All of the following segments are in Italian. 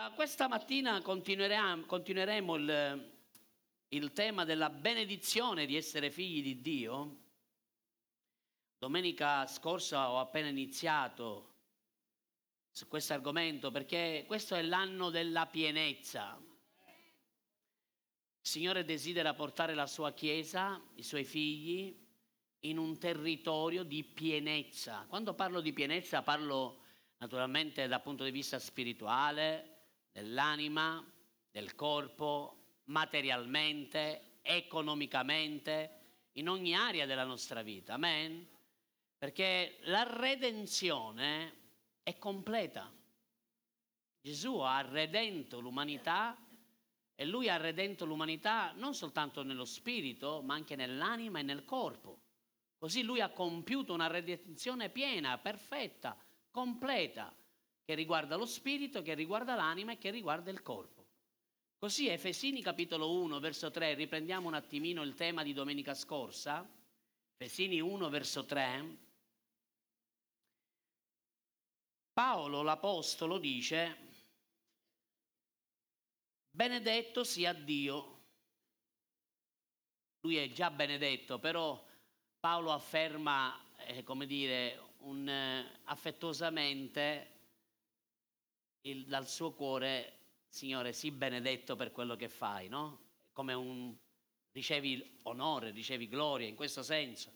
Allora, questa mattina continueremo, il, il tema della benedizione di essere figli di Dio. Domenica scorsa ho appena iniziato su questo argomento perché questo è l'anno della pienezza. Il Signore desidera portare la sua Chiesa, i suoi figli, in un territorio di pienezza. Quando parlo di pienezza parlo naturalmente dal punto di vista spirituale, dell'anima, del corpo, materialmente, economicamente, in ogni area della nostra vita. Amen? Perché la redenzione è completa. Gesù ha redento l'umanità e lui ha redento l'umanità non soltanto nello spirito, ma anche nell'anima e nel corpo. Così lui ha compiuto una redenzione piena, perfetta, completa, che riguarda lo spirito, che riguarda l'anima e che riguarda il corpo. Così Efesini capitolo 1, verso 3, riprendiamo un attimino il tema di domenica scorsa. Efesini 1, verso 3. Paolo l'Apostolo dice, benedetto sia Dio. Lui è già benedetto, però Paolo afferma, eh, come dire, un, eh, affettuosamente il, dal suo cuore, Signore, sii benedetto per quello che fai, no? Come un ricevi onore, ricevi gloria in questo senso,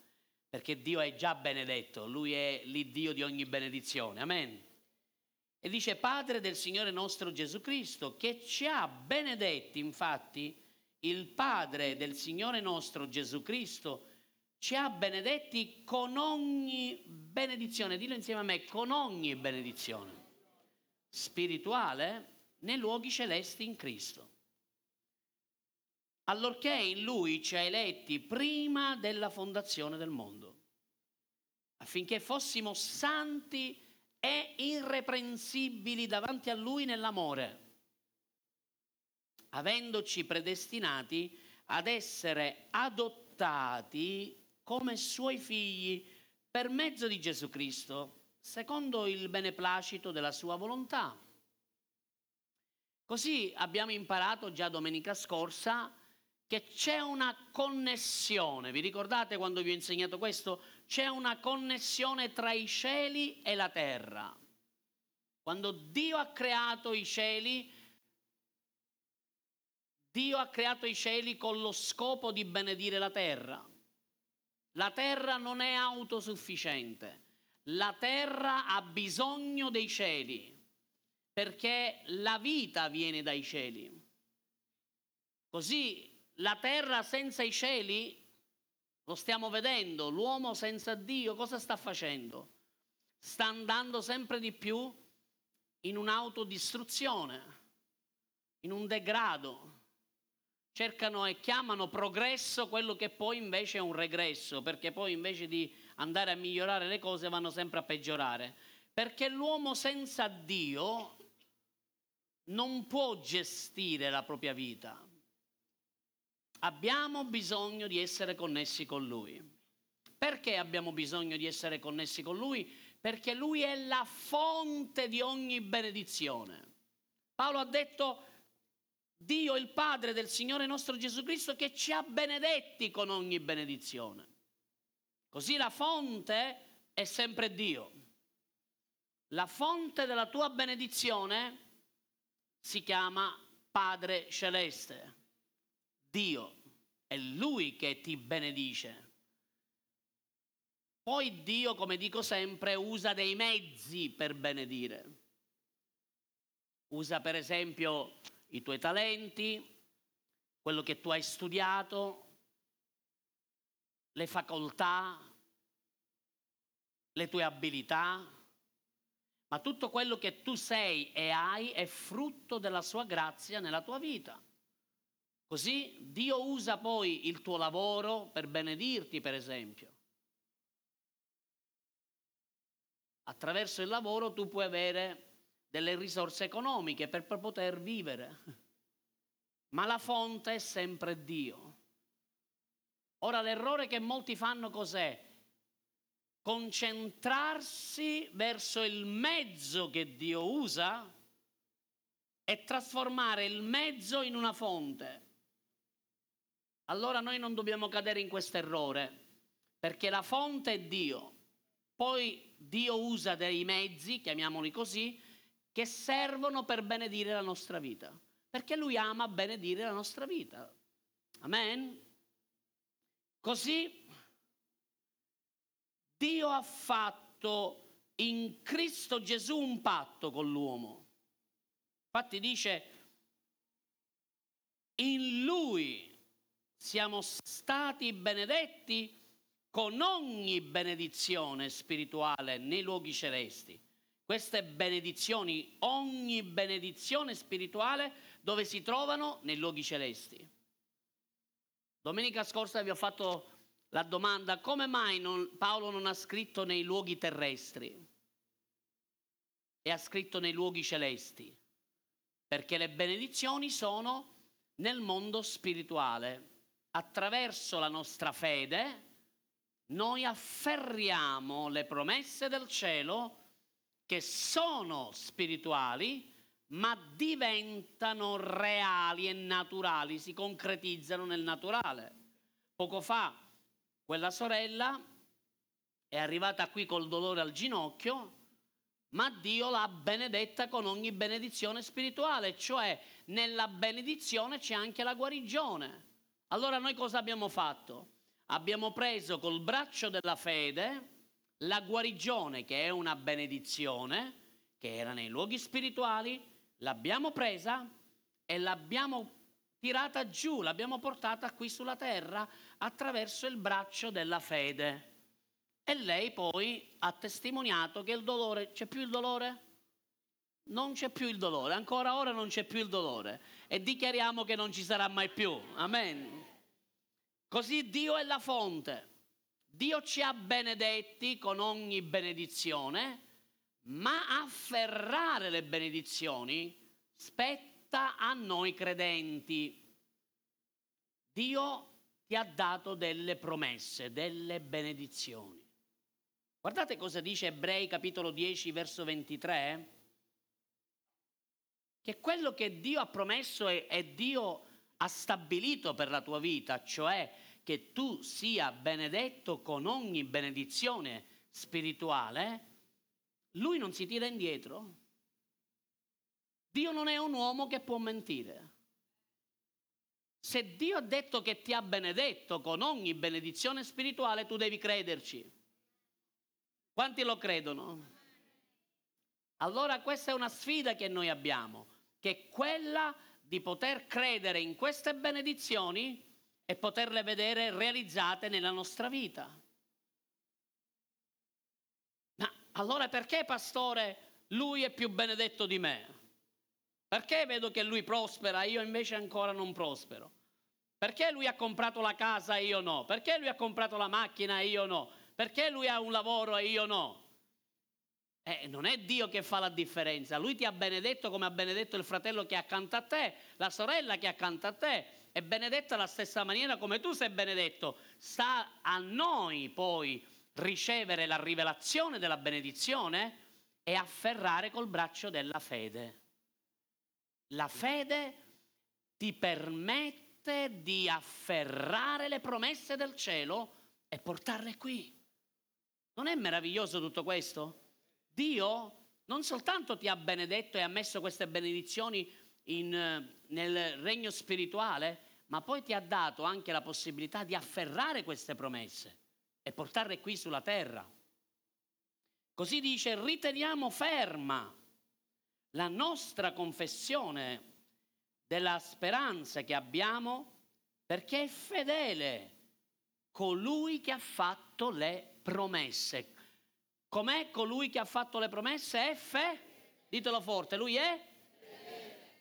perché Dio è già benedetto, Lui è l'Iddio di ogni benedizione. Amen. E dice Padre del Signore nostro Gesù Cristo, che ci ha benedetti, infatti, il Padre del Signore nostro Gesù Cristo, ci ha benedetti con ogni benedizione, dillo insieme a me, con ogni benedizione spirituale nei luoghi celesti in Cristo. Allorché in Lui ci ha eletti prima della fondazione del mondo, affinché fossimo santi e irreprensibili davanti a Lui nell'amore, avendoci predestinati ad essere adottati come suoi figli per mezzo di Gesù Cristo, secondo il beneplacito della sua volontà. Così abbiamo imparato già domenica scorsa che c'è una connessione, vi ricordate quando vi ho insegnato questo? C'è una connessione tra i cieli e la terra. Quando Dio ha creato i cieli, Dio ha creato i cieli con lo scopo di benedire la terra. La terra non è autosufficiente, la terra ha bisogno dei cieli, perché la vita viene dai cieli. Così la terra senza i cieli, lo stiamo vedendo, l'uomo senza Dio cosa sta facendo? Sta andando sempre di più in un'autodistruzione, in un degrado cercano e chiamano progresso quello che poi invece è un regresso, perché poi invece di andare a migliorare le cose vanno sempre a peggiorare. Perché l'uomo senza Dio non può gestire la propria vita. Abbiamo bisogno di essere connessi con Lui. Perché abbiamo bisogno di essere connessi con Lui? Perché Lui è la fonte di ogni benedizione. Paolo ha detto Dio il Padre del Signore nostro Gesù Cristo che ci ha benedetti con ogni benedizione. Così la fonte è sempre Dio. La fonte della tua benedizione si chiama Padre Celeste. Dio è Lui che ti benedice. Poi Dio, come dico sempre, usa dei mezzi per benedire. Usa per esempio i tuoi talenti, quello che tu hai studiato, le facoltà, le tue abilità, ma tutto quello che tu sei e hai è frutto della sua grazia nella tua vita. Così Dio usa poi il tuo lavoro per benedirti, per esempio. Attraverso il lavoro tu puoi avere delle risorse economiche per poter vivere. Ma la fonte è sempre Dio. Ora l'errore che molti fanno cos'è? Concentrarsi verso il mezzo che Dio usa e trasformare il mezzo in una fonte. Allora noi non dobbiamo cadere in questo errore, perché la fonte è Dio. Poi Dio usa dei mezzi, chiamiamoli così, che servono per benedire la nostra vita, perché Lui ama benedire la nostra vita. Amen? Così Dio ha fatto in Cristo Gesù un patto con l'uomo. Infatti dice, in Lui siamo stati benedetti con ogni benedizione spirituale nei luoghi celesti. Queste benedizioni, ogni benedizione spirituale dove si trovano nei luoghi celesti. Domenica scorsa vi ho fatto la domanda come mai non, Paolo non ha scritto nei luoghi terrestri e ha scritto nei luoghi celesti? Perché le benedizioni sono nel mondo spirituale. Attraverso la nostra fede noi afferriamo le promesse del cielo che sono spirituali ma diventano reali e naturali, si concretizzano nel naturale. Poco fa quella sorella è arrivata qui col dolore al ginocchio, ma Dio l'ha benedetta con ogni benedizione spirituale, cioè nella benedizione c'è anche la guarigione. Allora noi cosa abbiamo fatto? Abbiamo preso col braccio della fede la guarigione, che è una benedizione, che era nei luoghi spirituali, l'abbiamo presa e l'abbiamo tirata giù, l'abbiamo portata qui sulla terra attraverso il braccio della fede. E lei poi ha testimoniato che il dolore, c'è più il dolore? Non c'è più il dolore, ancora ora non c'è più il dolore e dichiariamo che non ci sarà mai più. Amen. Così Dio è la fonte. Dio ci ha benedetti con ogni benedizione, ma afferrare le benedizioni spetta a noi credenti. Dio ti ha dato delle promesse, delle benedizioni. Guardate cosa dice Ebrei capitolo 10 verso 23, che quello che Dio ha promesso e, e Dio ha stabilito per la tua vita, cioè che tu sia benedetto con ogni benedizione spirituale, lui non si tira indietro. Dio non è un uomo che può mentire. Se Dio ha detto che ti ha benedetto con ogni benedizione spirituale, tu devi crederci. Quanti lo credono? Allora questa è una sfida che noi abbiamo, che è quella di poter credere in queste benedizioni e poterle vedere realizzate nella nostra vita. Ma allora perché, pastore, lui è più benedetto di me? Perché vedo che lui prospera, io invece ancora non prospero? Perché lui ha comprato la casa e io no? Perché lui ha comprato la macchina e io no? Perché lui ha un lavoro e io no? Eh, non è Dio che fa la differenza, lui ti ha benedetto come ha benedetto il fratello che è accanto a te, la sorella che è accanto a te, è benedetta alla stessa maniera come tu sei benedetto. Sta a noi poi ricevere la rivelazione della benedizione e afferrare col braccio della fede. La fede ti permette di afferrare le promesse del cielo e portarle qui. Non è meraviglioso tutto questo? Dio non soltanto ti ha benedetto e ha messo queste benedizioni in, nel regno spirituale, ma poi ti ha dato anche la possibilità di afferrare queste promesse e portarle qui sulla terra. Così dice, riteniamo ferma la nostra confessione della speranza che abbiamo perché è fedele colui che ha fatto le promesse. Com'è colui che ha fatto le promesse? È fe? Ditelo forte, lui è?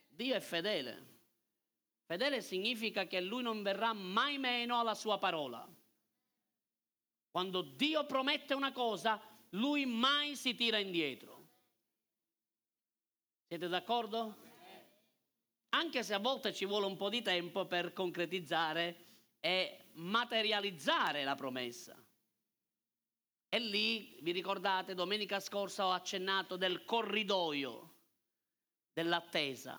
Dio è fedele. Fedele significa che lui non verrà mai meno alla sua parola. Quando Dio promette una cosa, lui mai si tira indietro. Siete d'accordo? Anche se a volte ci vuole un po' di tempo per concretizzare e materializzare la promessa. E lì, vi ricordate, domenica scorsa ho accennato del corridoio. dell'attesa.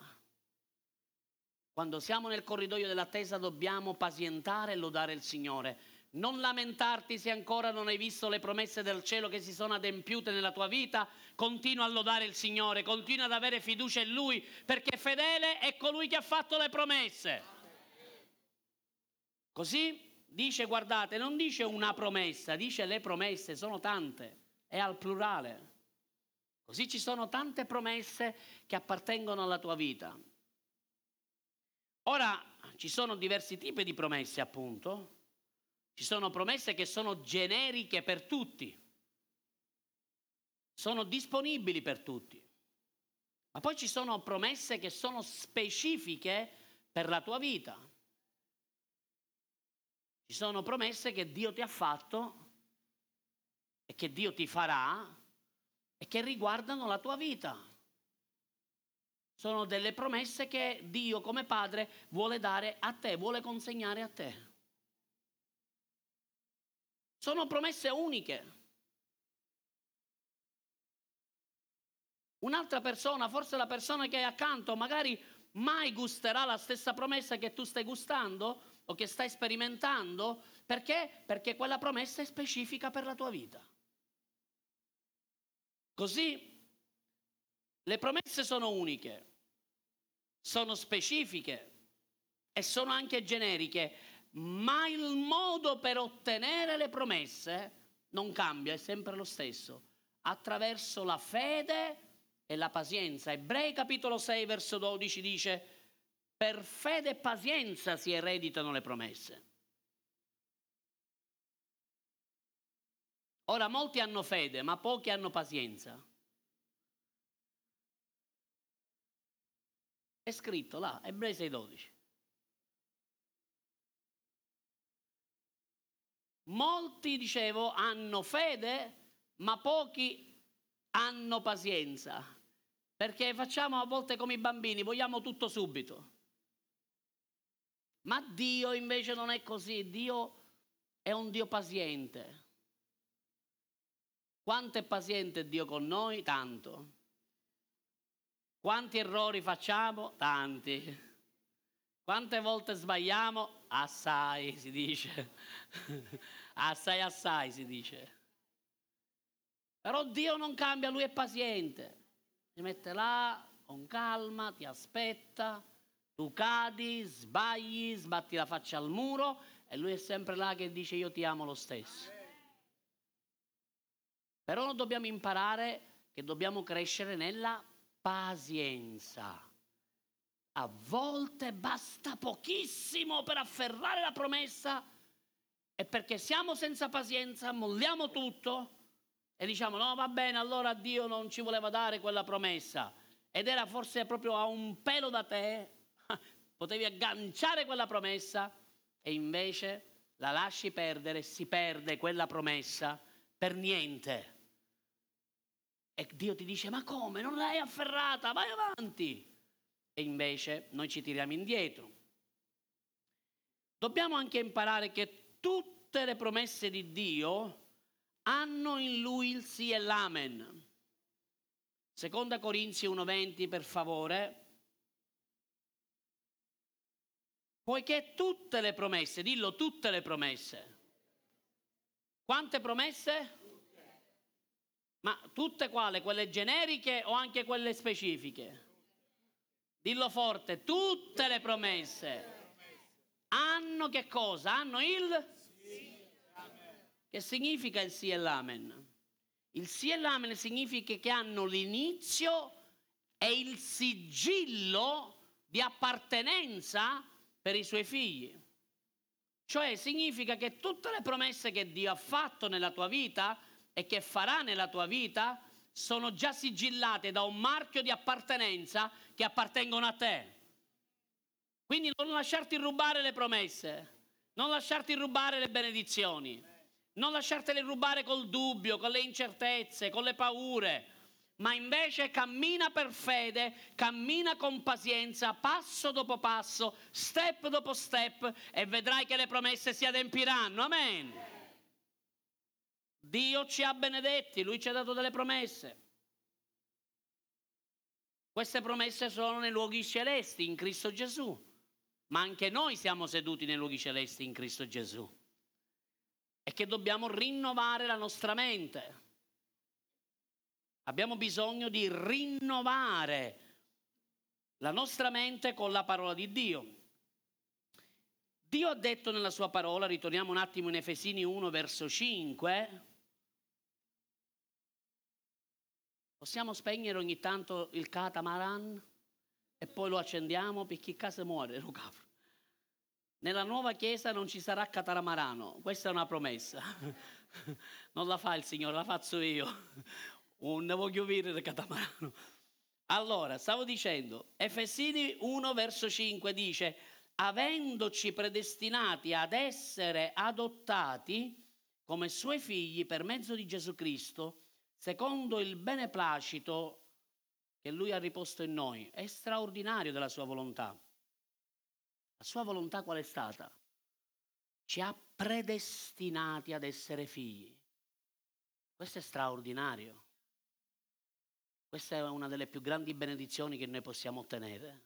Quando siamo nel corridoio dell'attesa dobbiamo pazientare e lodare il Signore. Non lamentarti se ancora non hai visto le promesse del cielo che si sono adempiute nella tua vita. Continua a lodare il Signore, continua ad avere fiducia in Lui, perché fedele è colui che ha fatto le promesse. Così dice, guardate, non dice una promessa, dice le promesse, sono tante, è al plurale. Così ci sono tante promesse che appartengono alla tua vita. Ora, ci sono diversi tipi di promesse, appunto. Ci sono promesse che sono generiche per tutti, sono disponibili per tutti. Ma poi ci sono promesse che sono specifiche per la tua vita. Ci sono promesse che Dio ti ha fatto e che Dio ti farà e che riguardano la tua vita. Sono delle promesse che Dio come Padre vuole dare a te, vuole consegnare a te. Sono promesse uniche. Un'altra persona, forse la persona che è accanto, magari mai gusterà la stessa promessa che tu stai gustando o che stai sperimentando. Perché? Perché quella promessa è specifica per la tua vita. Così le promesse sono uniche, sono specifiche e sono anche generiche, ma il modo per ottenere le promesse non cambia, è sempre lo stesso, attraverso la fede e la pazienza. Ebrei capitolo 6 verso 12 dice, per fede e pazienza si ereditano le promesse. Ora molti hanno fede, ma pochi hanno pazienza. È scritto là, Ebrei 6:12. Molti, dicevo, hanno fede, ma pochi hanno pazienza. Perché facciamo a volte come i bambini, vogliamo tutto subito. Ma Dio invece non è così, Dio è un Dio paziente. Quanto è paziente Dio con noi? Tanto. Quanti errori facciamo? Tanti. Quante volte sbagliamo? Assai si dice. assai, assai si dice. Però Dio non cambia, Lui è paziente. Si mette là con calma, ti aspetta, tu cadi, sbagli, sbatti la faccia al muro e Lui è sempre là che dice io ti amo lo stesso. Però dobbiamo imparare che dobbiamo crescere nella pazienza. A volte basta pochissimo per afferrare la promessa e perché siamo senza pazienza molliamo tutto e diciamo no va bene allora Dio non ci voleva dare quella promessa ed era forse proprio a un pelo da te, potevi agganciare quella promessa e invece la lasci perdere, si perde quella promessa per niente. E Dio ti dice, ma come? Non l'hai afferrata, vai avanti. E invece noi ci tiriamo indietro. Dobbiamo anche imparare che tutte le promesse di Dio hanno in lui il sì e l'amen. Seconda Corinzi 1:20 per favore. Poiché tutte le promesse, dillo tutte le promesse. Quante promesse? Ma tutte quale? Quelle generiche o anche quelle specifiche? Dillo forte, tutte le promesse hanno che cosa? Hanno il Che significa il sì e l'amen? Il sì e l'amen significa che hanno l'inizio e il sigillo di appartenenza per i suoi figli. Cioè significa che tutte le promesse che Dio ha fatto nella tua vita e che farà nella tua vita sono già sigillate da un marchio di appartenenza che appartengono a te. Quindi non lasciarti rubare le promesse, non lasciarti rubare le benedizioni, non lasciartele rubare col dubbio, con le incertezze, con le paure, ma invece cammina per fede, cammina con pazienza, passo dopo passo, step dopo step e vedrai che le promesse si adempiranno. Amen. Dio ci ha benedetti, Lui ci ha dato delle promesse. Queste promesse sono nei luoghi celesti in Cristo Gesù, ma anche noi siamo seduti nei luoghi celesti in Cristo Gesù. E che dobbiamo rinnovare la nostra mente. Abbiamo bisogno di rinnovare la nostra mente con la parola di Dio. Dio ha detto nella sua parola, ritorniamo un attimo in Efesini 1 verso 5, Possiamo spegnere ogni tanto il catamaran e poi lo accendiamo perché casa muore lo capro. Nella nuova chiesa non ci sarà cataramarano, questa è una promessa. Non la fa il Signore, la faccio io. Non ne voglio il catamarano. Allora, stavo dicendo, Efesini 1 verso 5 dice, avendoci predestinati ad essere adottati come suoi figli per mezzo di Gesù Cristo, secondo il beneplacito che lui ha riposto in noi. È straordinario della sua volontà. La sua volontà qual è stata? Ci ha predestinati ad essere figli. Questo è straordinario. Questa è una delle più grandi benedizioni che noi possiamo ottenere.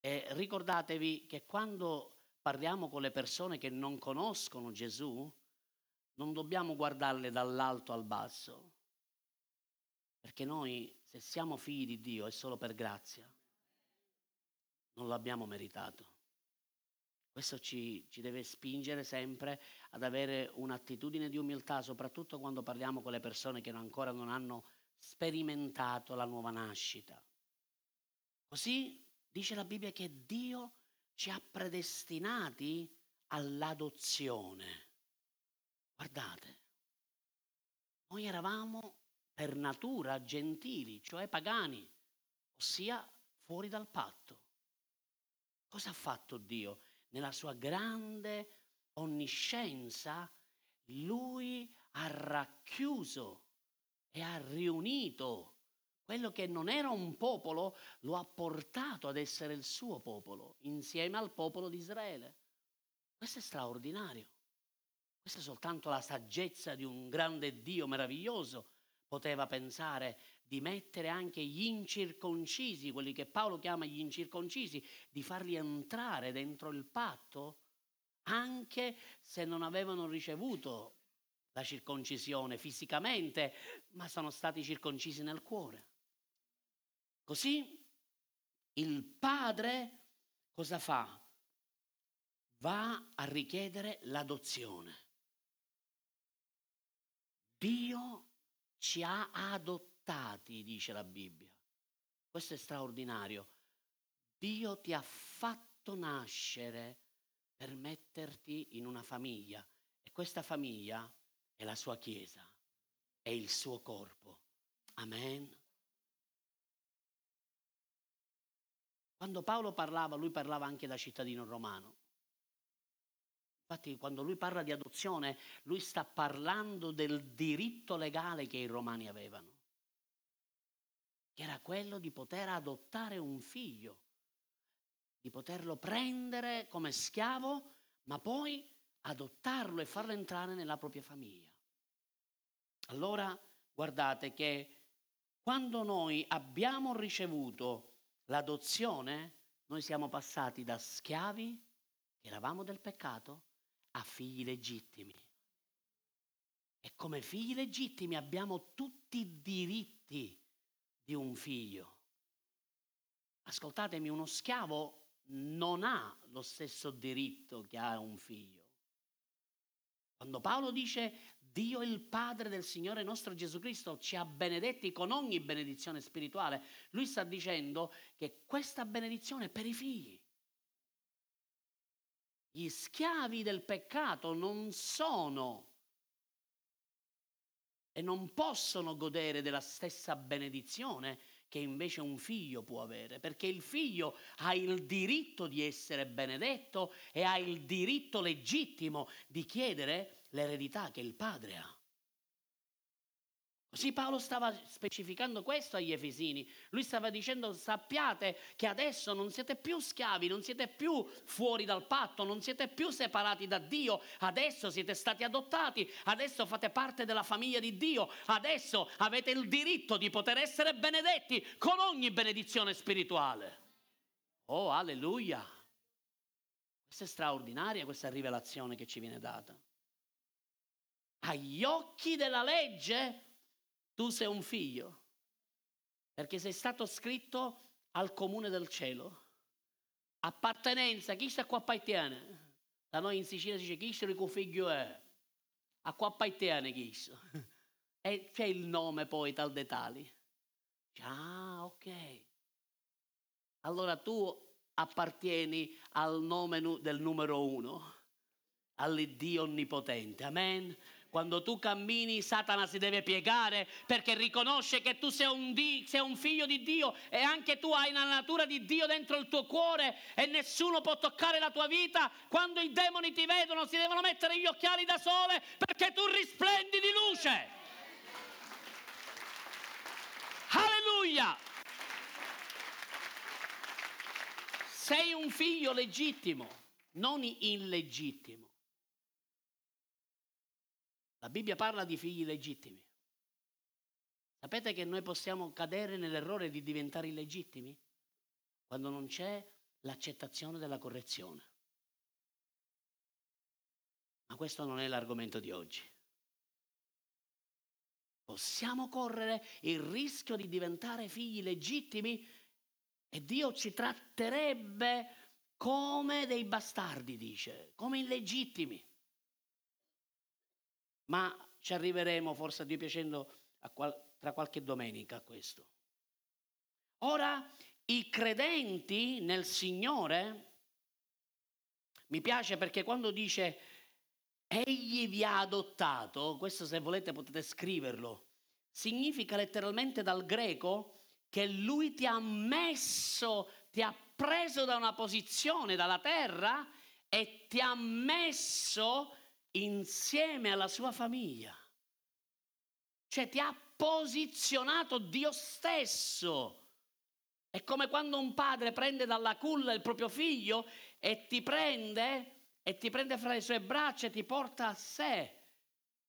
E ricordatevi che quando parliamo con le persone che non conoscono Gesù, non dobbiamo guardarle dall'alto al basso, perché noi se siamo figli di Dio è solo per grazia, non l'abbiamo meritato. Questo ci, ci, deve spingere sempre ad avere un'attitudine di umiltà, soprattutto quando parliamo con le persone che ancora non hanno sperimentato la nuova nascita. Così dice la Bibbia che Dio ci ha predestinati all'adozione. Guardate, noi eravamo per natura gentili, cioè pagani, ossia fuori dal patto. Cosa ha fatto Dio? Nella sua grande onniscienza, lui ha racchiuso e ha riunito quello che non era un popolo, lo ha portato ad essere il suo popolo, insieme al popolo di Israele. Questo è straordinario. Questa è soltanto la saggezza di un grande Dio meraviglioso. Poteva pensare di mettere anche gli incirconcisi, quelli che Paolo chiama gli incirconcisi, di farli entrare dentro il patto, anche se non avevano ricevuto la circoncisione fisicamente, ma sono stati circoncisi nel cuore. Così il padre cosa fa? Va a richiedere l'adozione. Dio ci ha adottati, dice la Bibbia. Questo è straordinario. Dio ti ha fatto nascere per metterti in una famiglia e questa famiglia è la sua Chiesa, è il suo corpo. Amen. Quando Paolo parlava, lui parlava anche da cittadino romano. Infatti quando lui parla di adozione, lui sta parlando del diritto legale che i romani avevano, che era quello di poter adottare un figlio, di poterlo prendere come schiavo, ma poi adottarlo e farlo entrare nella propria famiglia. Allora guardate che quando noi abbiamo ricevuto l'adozione, noi siamo passati da schiavi, eravamo del peccato, a figli legittimi. E come figli legittimi abbiamo tutti i diritti di un figlio. Ascoltatemi, uno schiavo non ha lo stesso diritto che ha un figlio. Quando Paolo dice Dio il Padre del Signore nostro Gesù Cristo ci ha benedetti con ogni benedizione spirituale, lui sta dicendo che questa benedizione è per i figli. Gli schiavi del peccato non sono e non possono godere della stessa benedizione che invece un figlio può avere, perché il figlio ha il diritto di essere benedetto e ha il diritto legittimo di chiedere l'eredità che il padre ha. Così Paolo stava specificando questo agli Efesini. Lui stava dicendo sappiate che adesso non siete più schiavi, non siete più fuori dal patto, non siete più separati da Dio, adesso siete stati adottati, adesso fate parte della famiglia di Dio, adesso avete il diritto di poter essere benedetti con ogni benedizione spirituale. Oh, alleluia! Questa è straordinaria questa rivelazione che ci viene data. Agli occhi della legge tu sei un figlio, perché sei stato scritto al comune del cielo. Appartenenza, chi sta qua appartiene? Da noi in Sicilia si dice chi sta il figlio è? A qua appartiene chi sta? E c'è il nome poi tal dei tali. Ah, ok. Allora tu appartieni al nome del numero uno, all'Iddio onnipotente. Amen. Quando tu cammini, Satana si deve piegare perché riconosce che tu sei un, di, sei un, figlio di Dio e anche tu hai la natura di Dio dentro il tuo cuore e nessuno può toccare la tua vita. Quando i demoni ti vedono, si devono mettere gli occhiali da sole perché tu risplendi di luce. Alleluia! Sei un figlio legittimo, non illegittimo. La Bibbia parla di figli legittimi. Sapete che noi possiamo cadere nell'errore di diventare illegittimi? Quando non c'è l'accettazione della correzione. Ma questo non è l'argomento di oggi. Possiamo correre il rischio di diventare figli legittimi e Dio ci tratterebbe come dei bastardi, dice, come illegittimi ma ci arriveremo forse a Dio piacendo qual- tra qualche domenica a questo. Ora, i credenti nel Signore, mi piace perché quando dice egli vi ha adottato, questo se volete potete scriverlo, significa letteralmente dal greco che lui ti ha messo, ti ha preso da una posizione, dalla terra e ti ha messo insieme alla sua famiglia. Cioè ti ha posizionato Dio stesso. È come quando un padre prende dalla culla il proprio figlio e ti prende e ti prende fra le sue braccia e ti porta a sé.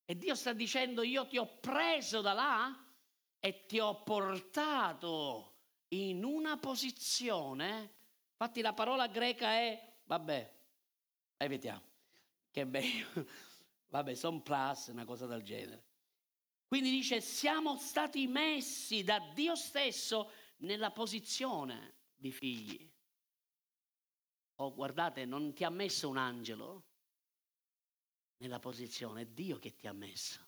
E Dio sta dicendo io ti ho preso da là e ti ho portato in una posizione. Infatti la parola greca è, vabbè, evitiamo che bello, vabbè, son plus, una cosa del genere. Quindi dice, siamo stati messi da Dio stesso nella posizione di figli. Oh, guardate, non ti ha messo un angelo nella posizione, è Dio che ti ha messo.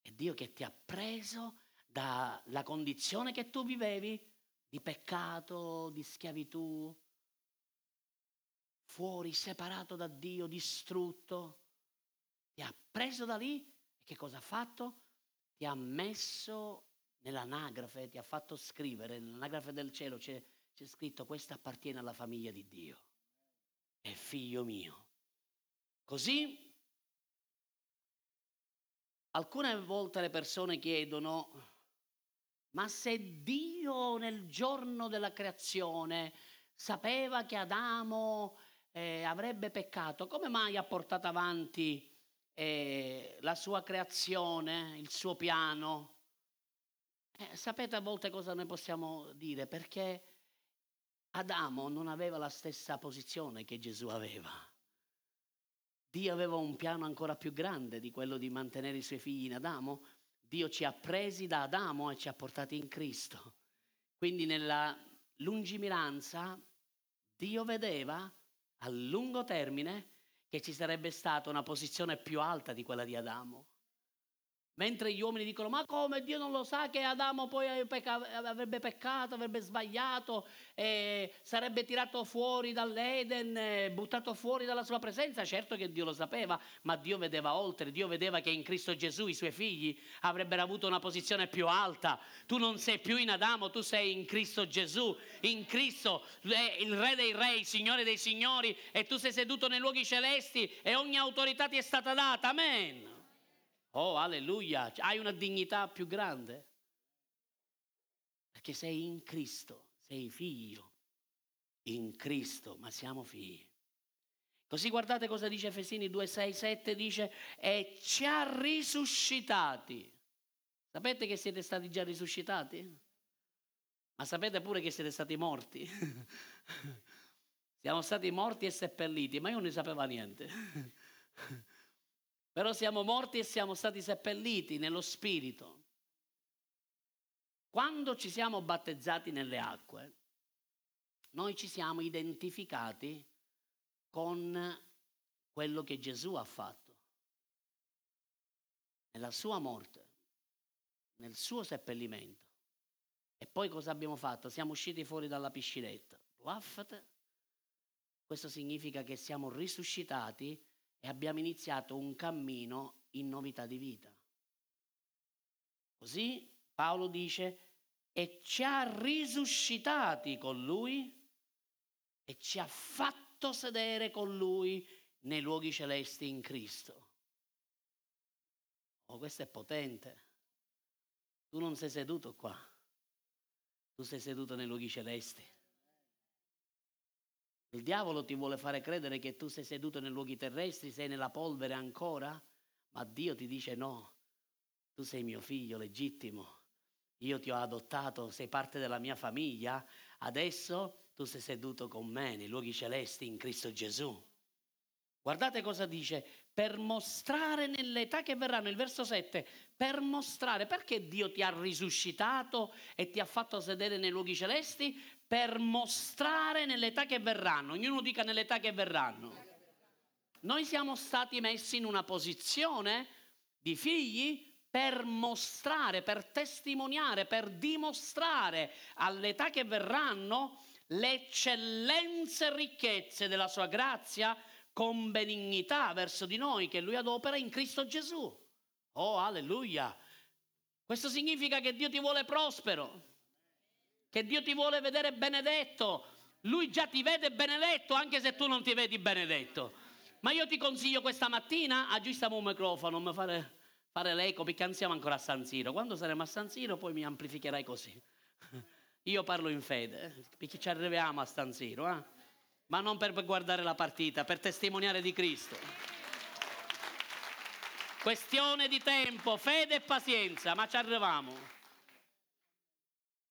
È Dio che ti ha preso dalla condizione che tu vivevi di peccato, di schiavitù, fuori, separato da Dio, distrutto. Ti ha preso da lì e che cosa ha fatto? Ti ha messo nell'anagrafe, ti ha fatto scrivere, nell'anagrafe del cielo c'è, c'è scritto questo appartiene alla famiglia di Dio, è figlio mio. Così alcune volte le persone chiedono, ma se Dio nel giorno della creazione sapeva che Adamo eh, avrebbe peccato, come mai ha portato avanti eh, la sua creazione, il suo piano? Eh, sapete a volte cosa noi possiamo dire? Perché Adamo non aveva la stessa posizione che Gesù aveva. Dio aveva un piano ancora più grande di quello di mantenere i suoi figli in Adamo. Dio ci ha presi da Adamo e ci ha portati in Cristo. Quindi nella lungimiranza Dio vedeva a lungo termine che ci sarebbe stata una posizione più alta di quella di Adamo. Mentre gli uomini dicono, ma come Dio non lo sa che Adamo poi avrebbe peccato, avrebbe sbagliato, e sarebbe tirato fuori dall'Eden, buttato fuori dalla sua presenza? Certo che Dio lo sapeva, ma Dio vedeva oltre, Dio vedeva che in Cristo Gesù i suoi figli avrebbero avuto una posizione più alta. Tu non sei più in Adamo, tu sei in Cristo Gesù, in Cristo, il Re dei Re, il Signore dei Signori, e tu sei seduto nei luoghi celesti e ogni autorità ti è stata data. Amen. Oh, alleluia, hai una dignità più grande. Perché sei in Cristo, sei figlio. In Cristo, ma siamo figli. Così guardate cosa dice Efesini 2, 6, 7, dice, e ci ha risuscitati. Sapete che siete stati già risuscitati? Ma sapete pure che siete stati morti? siamo stati morti e seppelliti, ma io non ne sapevo niente. Però siamo morti e siamo stati seppelliti nello spirito. Quando ci siamo battezzati nelle acque, noi ci siamo identificati con quello che Gesù ha fatto. Nella sua morte, nel suo seppellimento. E poi cosa abbiamo fatto? Siamo usciti fuori dalla piscinetta. Questo significa che siamo risuscitati e abbiamo iniziato un cammino in novità di vita. Così Paolo dice, e ci ha risuscitati con lui e ci ha fatto sedere con lui nei luoghi celesti in Cristo. Oh, questo è potente. Tu non sei seduto qua, tu sei seduto nei luoghi celesti. Il diavolo ti vuole fare credere che tu sei seduto nei luoghi terrestri, sei nella polvere ancora, ma Dio ti dice no, tu sei mio figlio legittimo, io ti ho adottato, sei parte della mia famiglia, adesso tu sei seduto con me nei luoghi celesti in Cristo Gesù. Guardate cosa dice, per mostrare nell'età che verranno, il verso 7, per mostrare perché Dio ti ha risuscitato e ti ha fatto sedere nei luoghi celesti, per mostrare nell'età che verranno, ognuno dica nell'età che verranno. Noi siamo stati messi in una posizione di figli per mostrare, per testimoniare, per dimostrare all'età che verranno le eccellenze e ricchezze della sua grazia con benignità verso di noi che lui adopera in Cristo Gesù. Oh, alleluia! Questo significa che Dio ti vuole prospero, che Dio ti vuole vedere benedetto. Lui già ti vede benedetto anche se tu non ti vedi benedetto. Ma io ti consiglio questa mattina, aggiustiamo un microfono, mi fare, fare l'eco perché non siamo ancora a San Siro. Quando saremo a San Siro poi mi amplificherai così. Io parlo in fede, perché ci arriviamo a San Siro. Eh? ma non per guardare la partita, per testimoniare di Cristo. Questione di tempo, fede e pazienza, ma ci arriviamo.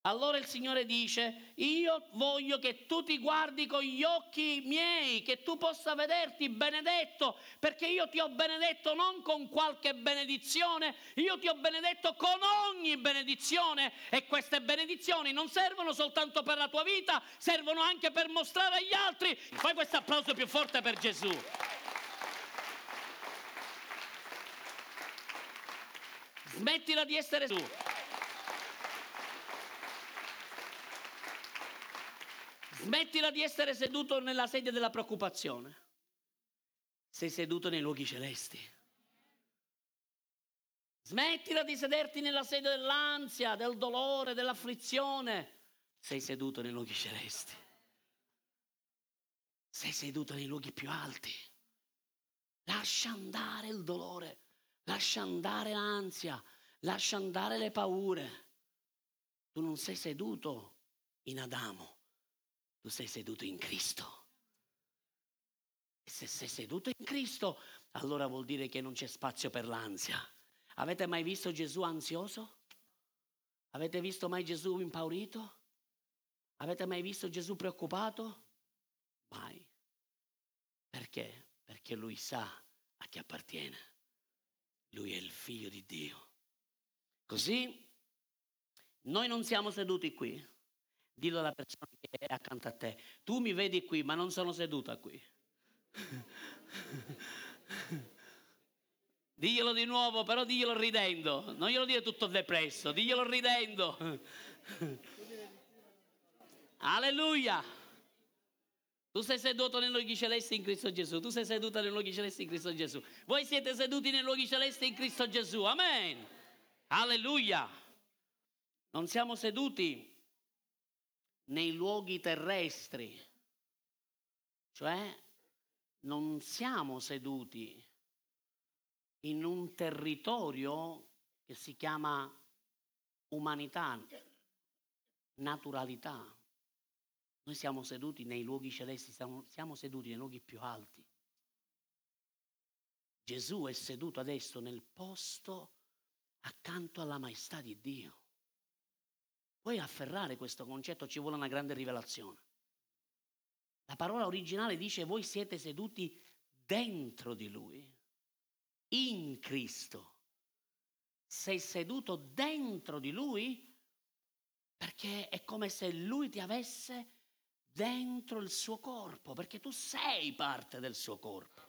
Allora il Signore dice, io voglio che tu ti guardi con gli occhi miei, che tu possa vederti benedetto, perché io ti ho benedetto non con qualche benedizione, io ti ho benedetto con ogni benedizione e queste benedizioni non servono soltanto per la tua vita, servono anche per mostrare agli altri. Fai questo applauso più forte per Gesù. Smettila di essere tu. Smettila di essere seduto nella sedia della preoccupazione. Sei seduto nei luoghi celesti. Smettila di sederti nella sedia dell'ansia, del dolore, dell'afflizione. Sei seduto nei luoghi celesti. Sei seduto nei luoghi più alti. Lascia andare il dolore, lascia andare l'ansia, lascia andare le paure. Tu non sei seduto in Adamo, tu sei seduto in Cristo. E se sei seduto in Cristo, allora vuol dire che non c'è spazio per l'ansia. Avete mai visto Gesù ansioso? Avete visto mai Gesù impaurito? Avete mai visto Gesù preoccupato? Mai. Perché? Perché lui sa a chi appartiene. Lui è il figlio di Dio. Così noi non siamo seduti qui Dillo alla persona che è accanto a te. Tu mi vedi qui, ma non sono seduta qui. Diglielo di nuovo, però diglielo ridendo. Non glielo dire tutto depresso, diglielo ridendo. Alleluia. Tu sei seduto nei luoghi celesti in Cristo Gesù. Tu sei seduta nei luoghi celesti in Cristo Gesù. Voi siete seduti nei luoghi celesti in Cristo Gesù. Amen. Alleluia. Non siamo seduti nei luoghi terrestri, cioè non siamo seduti in un territorio che si chiama umanità, naturalità. Noi siamo seduti nei luoghi celesti, siamo, siamo seduti nei luoghi più alti. Gesù è seduto adesso nel posto accanto alla maestà di Dio. Puoi afferrare questo concetto, ci vuole una grande rivelazione. La parola originale dice voi siete seduti dentro di Lui, in Cristo. Sei seduto dentro di Lui perché è come se Lui ti avesse dentro il suo corpo, perché tu sei parte del suo corpo.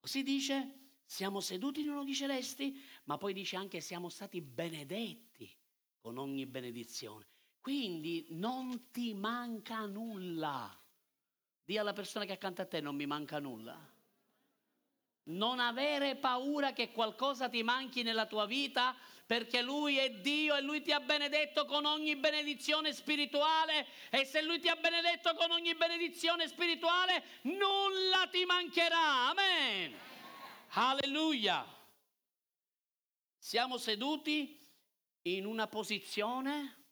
Così dice, siamo seduti in uno di celesti, ma poi dice anche siamo stati benedetti con ogni benedizione. Quindi non ti manca nulla. Dì alla persona che accanto a te non mi manca nulla. Non avere paura che qualcosa ti manchi nella tua vita perché Lui è Dio e Lui ti ha benedetto con ogni benedizione spirituale e se Lui ti ha benedetto con ogni benedizione spirituale nulla ti mancherà. Amen. Alleluia. Siamo seduti in una posizione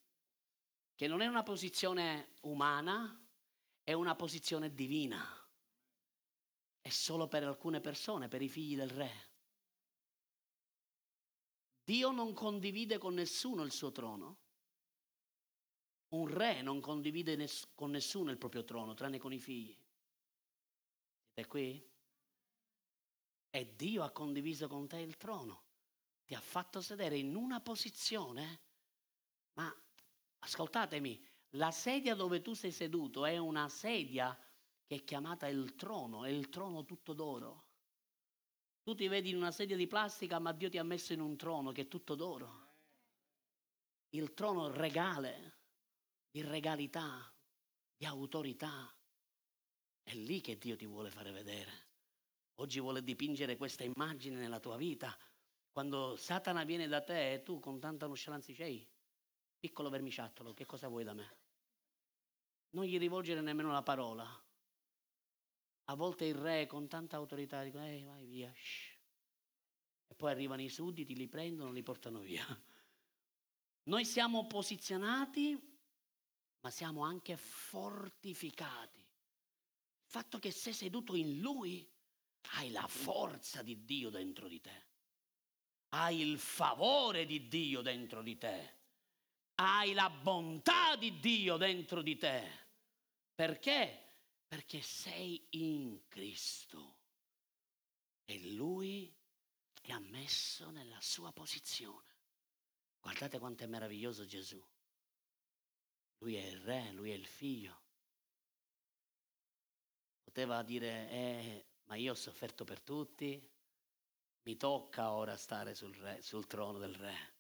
che non è una posizione umana, è una posizione divina. È solo per alcune persone, per i figli del re. Dio non condivide con nessuno il suo trono. Un re non condivide ness- con nessuno il proprio trono, tranne con i figli. Siete qui? E Dio ha condiviso con te il trono. Ti ha fatto sedere in una posizione, ma ascoltatemi, la sedia dove tu sei seduto è una sedia che è chiamata il trono, è il trono tutto d'oro. Tu ti vedi in una sedia di plastica, ma Dio ti ha messo in un trono che è tutto d'oro. Il trono regale, di regalità, di autorità. È lì che Dio ti vuole fare vedere. Oggi vuole dipingere questa immagine nella tua vita. Quando Satana viene da te e tu con tanta nonchalance dici, ehi, piccolo vermiciattolo, che cosa vuoi da me? Non gli rivolgere nemmeno la parola. A volte il re con tanta autorità dice, ehi, vai via. Shh. E poi arrivano i sudditi, li prendono, li portano via. Noi siamo posizionati, ma siamo anche fortificati. Il fatto che sei seduto in Lui, hai la forza di Dio dentro di te. Hai il favore di Dio dentro di te. Hai la bontà di Dio dentro di te. Perché? perché sei in Cristo e Lui ti ha messo nella sua posizione. Guardate quanto è meraviglioso Gesù. Lui è il re, lui è il figlio. Poteva dire, eh, ma io ho sofferto per tutti, mi tocca ora stare sul, re, sul trono del re.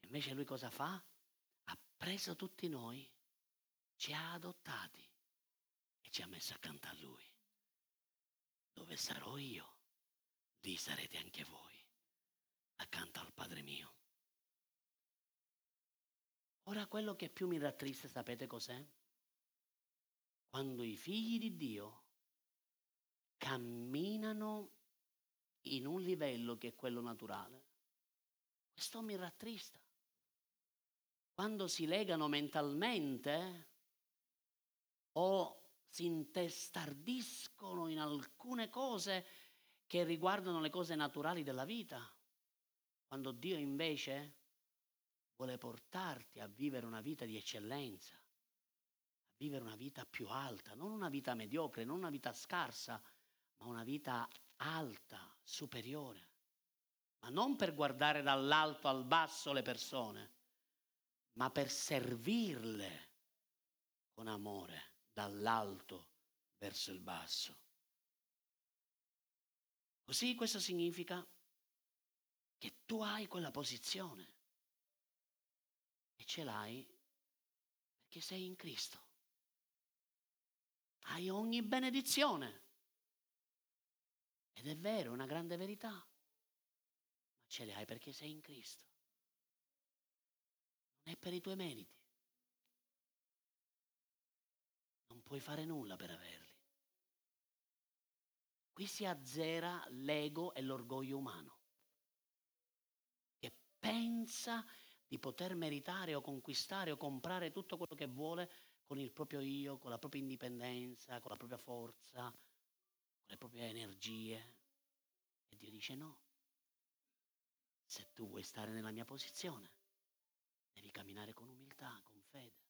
Invece lui cosa fa? Ha preso tutti noi, ci ha adottati ci ha messo accanto a Lui. Dove sarò io, lì sarete anche voi, accanto al Padre mio. Ora quello che più mi rattrista, sapete cos'è? Quando i figli di Dio camminano in un livello che è quello naturale. Questo mi rattrista. Quando si legano mentalmente o si intestardiscono in alcune cose che riguardano le cose naturali della vita, quando Dio invece vuole portarti a vivere una vita di eccellenza, a vivere una vita più alta, non una vita mediocre, non una vita scarsa, ma una vita alta, superiore. Ma non per guardare dall'alto al basso le persone, ma per servirle con amore dall'alto verso il basso. Così questo significa che tu hai quella posizione e ce l'hai perché sei in Cristo. Hai ogni benedizione. Ed è vero, è una grande verità, ma ce le hai perché sei in Cristo. Non è per i tuoi meriti. puoi fare nulla per averli. Qui si azzera l'ego e l'orgoglio umano, che pensa di poter meritare o conquistare o comprare tutto quello che vuole con il proprio io, con la propria indipendenza, con la propria forza, le proprie energie. E Dio dice no. Se tu vuoi stare nella mia posizione, devi camminare con umiltà, con fede,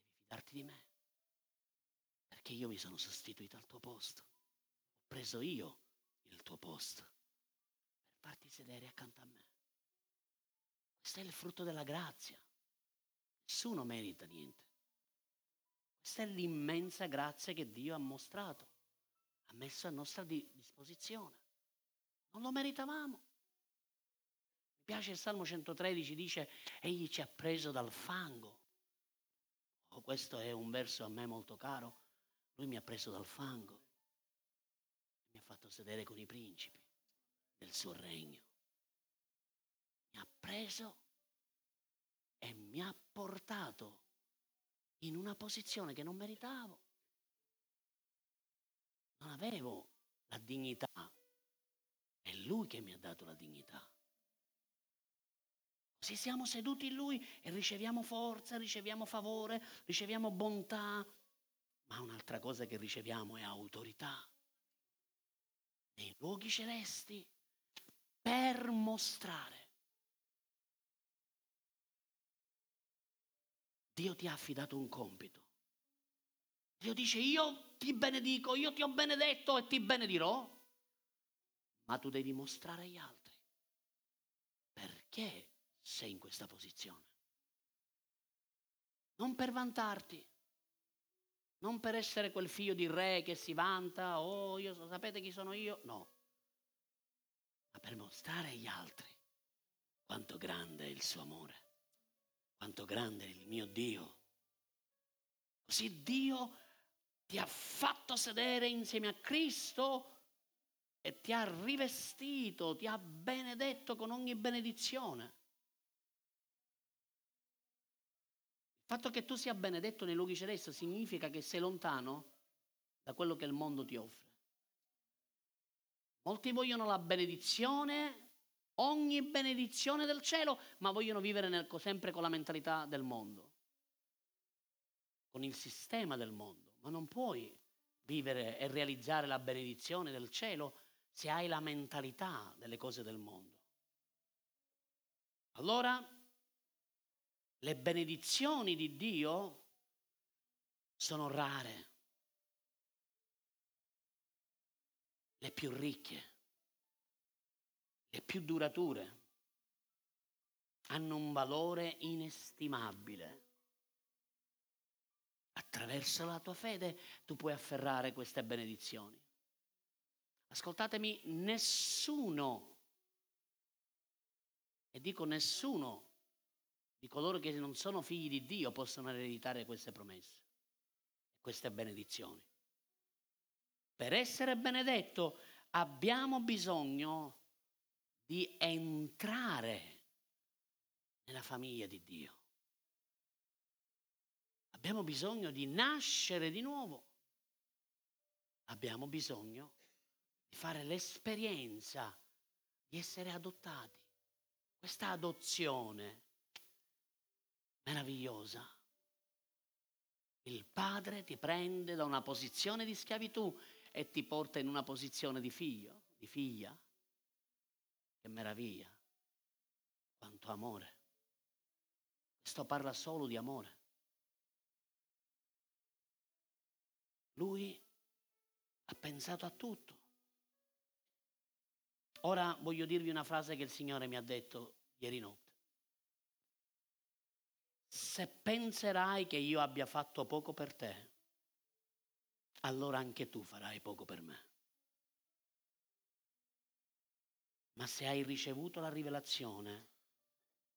devi fidarti di me, perché io mi sono sostituito al tuo posto, ho preso io il tuo posto per farti sedere accanto a me. Questo è il frutto della grazia. Nessuno merita niente. Questa è l'immensa grazia che Dio ha mostrato, messo a nostra disposizione. Non lo meritavamo. Mi piace il Salmo 113, dice, Egli ci ha preso dal fango. Oh, questo è un verso a me molto caro. Lui mi ha preso dal fango. Mi ha fatto sedere con i principi del suo regno. Mi ha preso e mi ha portato in una posizione che non meritavo. Non avevo la dignità è Lui che mi ha dato la dignità. Se siamo seduti in Lui e riceviamo forza, riceviamo favore, riceviamo bontà, ma un'altra cosa che riceviamo è autorità nei luoghi celesti per mostrare. Dio ti ha affidato un compito. Dio dice io ti benedico, io ti ho benedetto e ti benedirò ma tu devi mostrare agli altri perché sei in questa posizione. Non per vantarti, non per essere quel figlio di re che si vanta, oh, io, sapete chi sono io? No, ma per mostrare agli altri quanto grande è il suo amore, quanto grande è il mio Dio. Così Dio ti ha fatto sedere insieme a Cristo e ti ha rivestito, ti ha benedetto con ogni benedizione. Il fatto che tu sia benedetto nei luoghi celesti significa che sei lontano da quello che il mondo ti offre. Molti vogliono la benedizione, ogni benedizione del cielo, ma vogliono vivere nel, sempre con la mentalità del mondo, con il sistema del mondo. Ma non puoi vivere e realizzare la benedizione del cielo se hai la mentalità delle cose del mondo. Allora, le benedizioni di Dio sono rare, le più ricche, le più durature, hanno un valore inestimabile. Attraverso la tua fede tu puoi afferrare queste benedizioni. Ascoltatemi, nessuno, e dico nessuno, di coloro che non sono figli di Dio possono ereditare queste promesse, queste benedizioni. Per essere benedetto abbiamo bisogno di entrare nella famiglia di Dio. Abbiamo bisogno di nascere di nuovo. Abbiamo bisogno di fare l'esperienza di essere adottati. Questa adozione meravigliosa. Il padre ti prende da una posizione di schiavitù e ti porta in una posizione di figlio, di figlia. Che meraviglia. Quanto amore. Questo parla solo di amore. Lui ha pensato a tutto. Ora voglio dirvi una frase che il Signore mi ha detto ieri notte. Se penserai che io abbia fatto poco per te, allora anche tu farai poco per me. Ma se hai ricevuto la rivelazione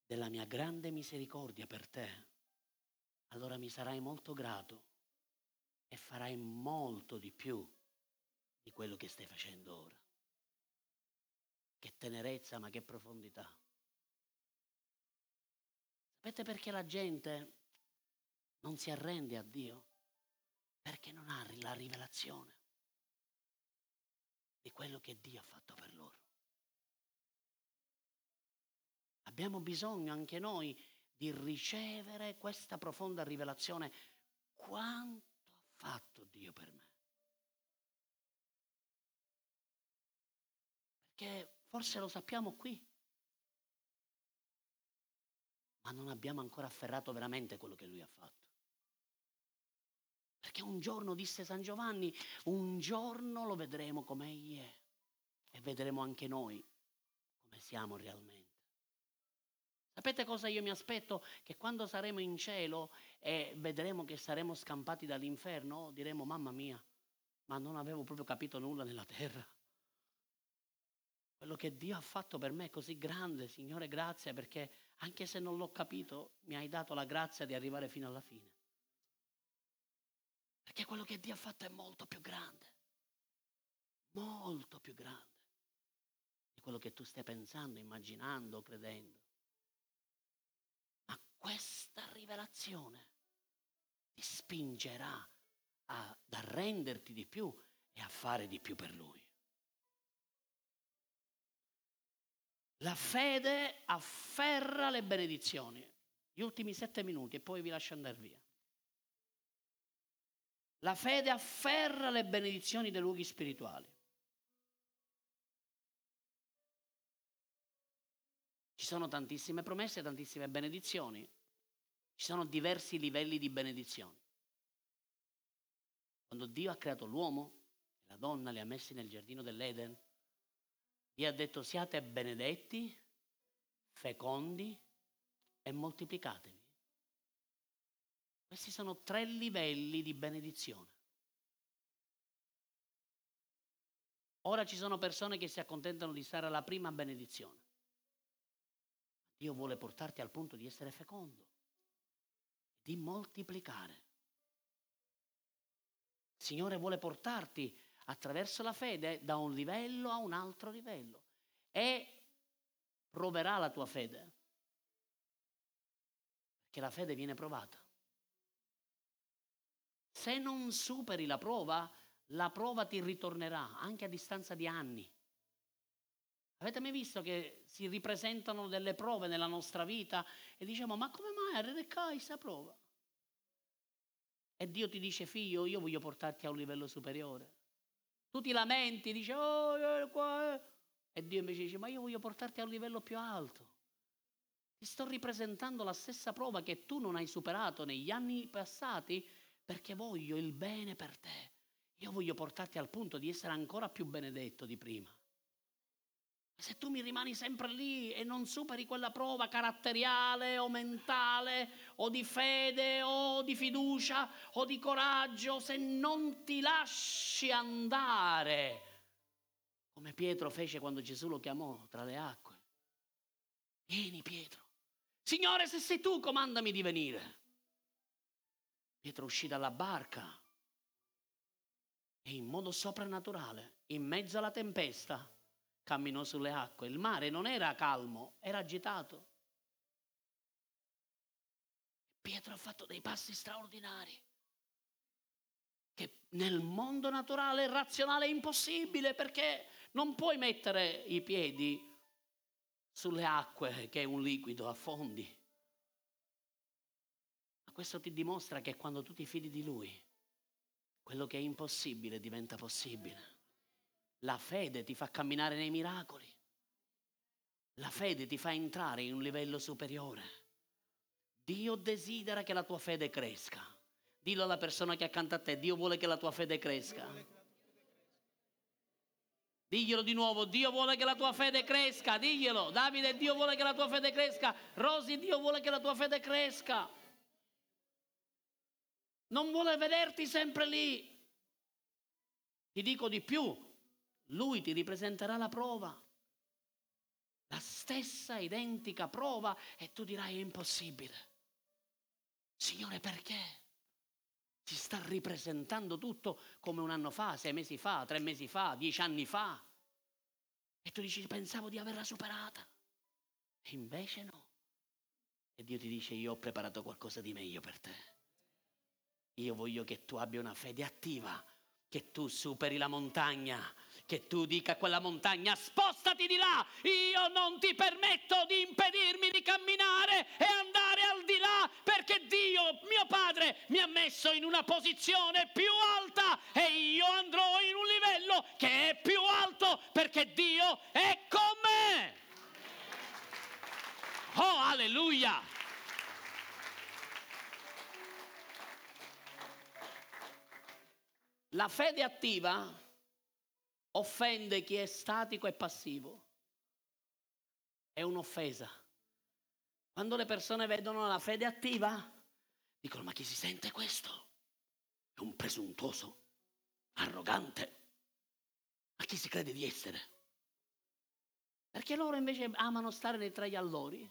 della mia grande misericordia per te, allora mi sarai molto grato e farai molto di più di quello che stai facendo ora. Che tenerezza, ma che profondità. Sapete perché la gente non si arrende a Dio? Perché non ha la rivelazione. di quello che Dio ha fatto per loro. Abbiamo bisogno anche noi di ricevere questa profonda rivelazione. Quanto fatto Dio per me? Perché forse lo sappiamo qui, ma non abbiamo ancora afferrato veramente quello che Lui ha fatto. Perché un giorno, disse San Giovanni, un giorno lo vedremo come Egli è e vedremo anche noi come siamo realmente. Sapete cosa io mi aspetto? Che quando saremo in cielo e vedremo che saremo scampati dall'inferno, diremo mamma mia, ma non avevo proprio capito nulla nella terra. Quello che Dio ha fatto per me è così grande, Signore, grazie perché anche se non l'ho capito, mi hai dato la grazia di arrivare fino alla fine. Perché quello che Dio ha fatto è molto più grande, molto più grande di quello che tu stai pensando, immaginando, credendo. Questa rivelazione ti spingerà ad arrenderti di più e a fare di più per Lui. La fede afferra le benedizioni. Gli ultimi sette minuti e poi vi lascio andare via. La fede afferra le benedizioni dei luoghi spirituali. Sono tantissime promesse, tantissime benedizioni. Ci sono diversi livelli di benedizioni. Quando Dio ha creato l'uomo la donna li ha messi nel giardino dell'Eden, Dio ha detto siate benedetti, fecondi e moltiplicatevi. Questi sono tre livelli di benedizione. Ora ci sono persone che si accontentano di stare alla prima benedizione. Dio vuole portarti al punto di essere fecondo, di moltiplicare. Il Signore vuole portarti attraverso la fede da un livello a un altro livello e proverà la tua fede, perché la fede viene provata. Se non superi la prova, la prova ti ritornerà anche a distanza di anni. Avete mai visto che si ripresentano delle prove nella nostra vita e diciamo ma come mai arrecai questa prova? E Dio ti dice figlio io voglio portarti a un livello superiore. Tu ti lamenti, dici oh, eh, qua, eh. e Dio invece dice ma io voglio portarti a un livello più alto. Ti sto ripresentando la stessa prova che tu non hai superato negli anni passati perché voglio il bene per te. Io voglio portarti al punto di essere ancora più benedetto di prima. Se tu mi rimani sempre lì e non superi quella prova caratteriale o mentale o di fede o di fiducia o di coraggio, se non ti lasci andare, come Pietro fece quando Gesù lo chiamò tra le acque. Vieni Pietro. Signore, se sei tu, comandami di venire. Pietro uscì dalla barca e in modo soprannaturale, in mezzo alla tempesta, camminò sulle acque. Il mare non era calmo, era agitato. Pietro ha fatto dei passi straordinari che nel mondo naturale e razionale è impossibile perché non puoi mettere i piedi sulle acque che è un liquido, affondi. Ma questo ti dimostra che quando tu ti fidi di Lui, quello che è impossibile diventa possibile. La fede ti fa camminare nei miracoli. La fede ti fa entrare in un livello superiore. Dio desidera che la tua fede cresca. Dillo alla persona che è accanto a te, Dio vuole che la tua fede cresca. Diglielo di nuovo, Dio vuole che la tua fede cresca, diglielo. Davide, Dio vuole che la tua fede cresca. Rosi, Dio vuole che la tua fede cresca. Non vuole vederti sempre lì. Ti dico di più, lui ti ripresenterà la prova, la stessa identica prova e tu dirai è impossibile. Signore, perché? Si sta ripresentando tutto come un anno fa, sei mesi fa, tre mesi fa, dieci anni fa. E tu dici, pensavo di averla superata. E invece no. E Dio ti dice, io ho preparato qualcosa di meglio per te. Io voglio che tu abbia una fede attiva, che tu superi la montagna, che tu dica a quella montagna spostati di là, io non ti permetto di impedirmi di camminare e andare al di là perché Dio, mio Padre, mi ha messo in una posizione più alta e io andrò in un livello che è più alto perché Dio è con me. Oh, alleluia! La fede attiva offende chi è statico e passivo. È un'offesa. Quando le persone vedono la fede attiva, dicono ma chi si sente questo? È un presuntuoso, arrogante. Ma chi si crede di essere? Perché loro invece amano stare tra gli allori.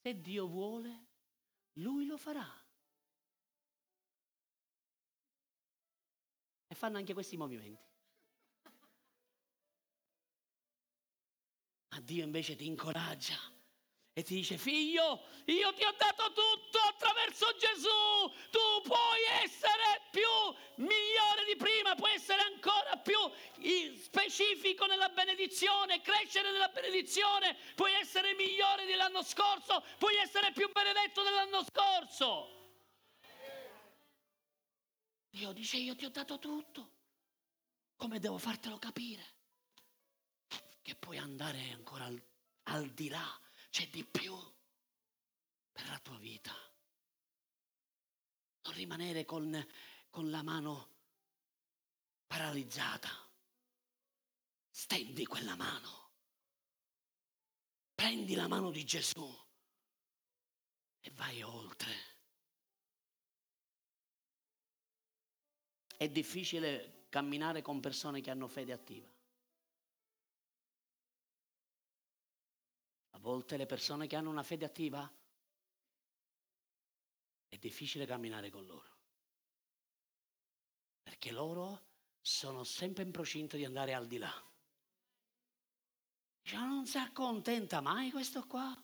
Se Dio vuole, Lui lo farà. E fanno anche questi movimenti. Ma Dio invece ti incoraggia e ti dice, figlio, io ti ho dato tutto attraverso Gesù, tu puoi essere più migliore di prima, puoi essere ancora più specifico nella benedizione, crescere nella benedizione, puoi essere migliore dell'anno scorso, puoi essere più benedetto dell'anno scorso. Dio dice, io ti ho dato tutto, come devo fartelo capire? Che puoi andare ancora al, al di là, c'è di più per la tua vita. Non rimanere con, con la mano paralizzata. Stendi quella mano. Prendi la mano di Gesù e vai oltre. È difficile camminare con persone che hanno fede attiva. Volte le persone che hanno una fede attiva è difficile camminare con loro. Perché loro sono sempre in procinto di andare al di là. Cioè, non si accontenta mai questo qua.